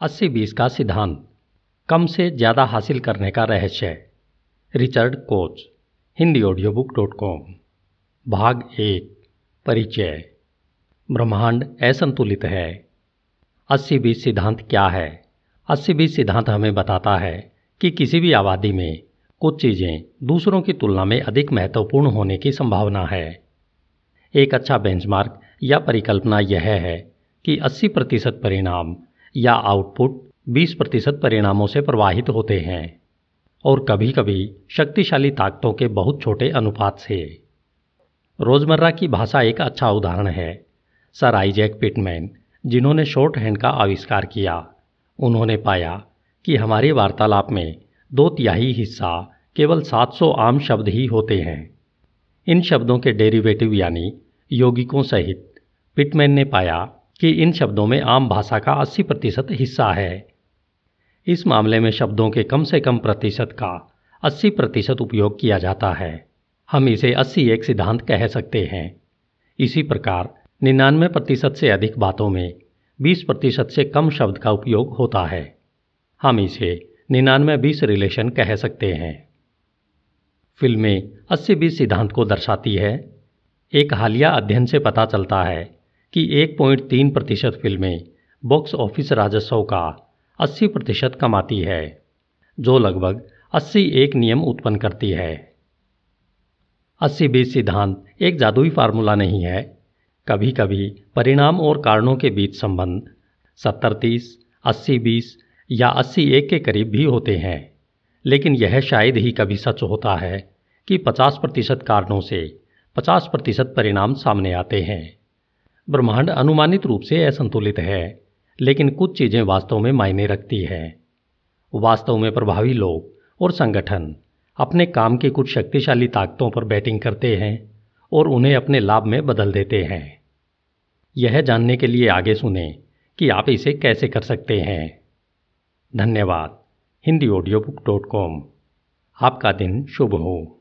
अस्सी बीस का सिद्धांत, कम से ज़्यादा हासिल करने का रहस्य। Richard Koch, Hindi audio book dot com भाग एक, परिचय। ब्रह्मांड असंतुलित है। अस्सी बीस सिद्धांत क्या है? अस्सी बीस सिद्धांत हमें बताता है कि किसी भी आबादी में कुछ चीज़ें दूसरों की तुलना में अधिक महत्वपूर्ण होने की संभावना है। एक अच्छा बेंचमार्क या परिकल्पना यह है कि 80 प्रतिशत परिणाम या आउटपुट 20 प्रतिशत परिणामों से प्रवाहित होते हैं और कभी कभी शक्तिशाली ताकतों के बहुत छोटे अनुपात से। रोज़मर्रा की भाषा एक अच्छा उदाहरण है, सर आइजैक पिटमैन, जिन्होंने शॉर्ट हैंड का आविष्कार किया। उन्होंने पाया कि हमारे वार्तालाप में दो तिहाई हिस्सा केवल 700 आम शब्द ही होते हैं। इन शब्दों के डेरिवेटिव यानी यौगिकों सहित पिटमैन ने पाया कि इन शब्दों में आम भाषा का 80 प्रतिशत हिस्सा है। इस मामले में शब्दों के कम से कम प्रतिशत का 80 प्रतिशत उपयोग किया जाता है। हम इसे 80 एक सिद्धांत कह सकते हैं। इसी प्रकार निन्यानवे प्रतिशत से अधिक बातों में 20 प्रतिशत से कम शब्द का उपयोग होता है। हम इसे निन्यानवे बीस रिलेशन कह सकते हैं। फ़िल्में अस्सी बीस सिद्धांत को दर्शाती है। एक हालिया अध्ययन से पता चलता है कि 1.3 प्रतिशत फ़िल्में बॉक्स ऑफ़िस राजस्व का 80 प्रतिशत कमाती है, जो लगभग 80 एक नियम उत्पन्न करती है। 80 बीस सिद्धांत एक जादुई फार्मूला नहीं है। कभी कभी परिणाम और कारणों के बीच संबंध सत्तर तीस, अस्सी बीस या अस्सी एक के करीब भी होते हैं, लेकिन यह शायद ही कभी सच होता है कि 50 प्रतिशत कारणों से 50 प्रतिशत परिणाम सामने आते हैं। ब्रह्मांड अनुमानित रूप से असंतुलित है, लेकिन कुछ चीज़ें वास्तव में मायने रखती हैं। वास्तव में प्रभावी लोग और संगठन अपने काम की कुछ शक्तिशाली ताकतों पर बैटिंग करते हैं और उन्हें अपने लाभ में बदल देते हैं। यह जानने के लिए आगे सुने कि आप इसे कैसे कर सकते हैं। धन्यवाद। Hindi audio book dot com आपका दिन शुभ हो।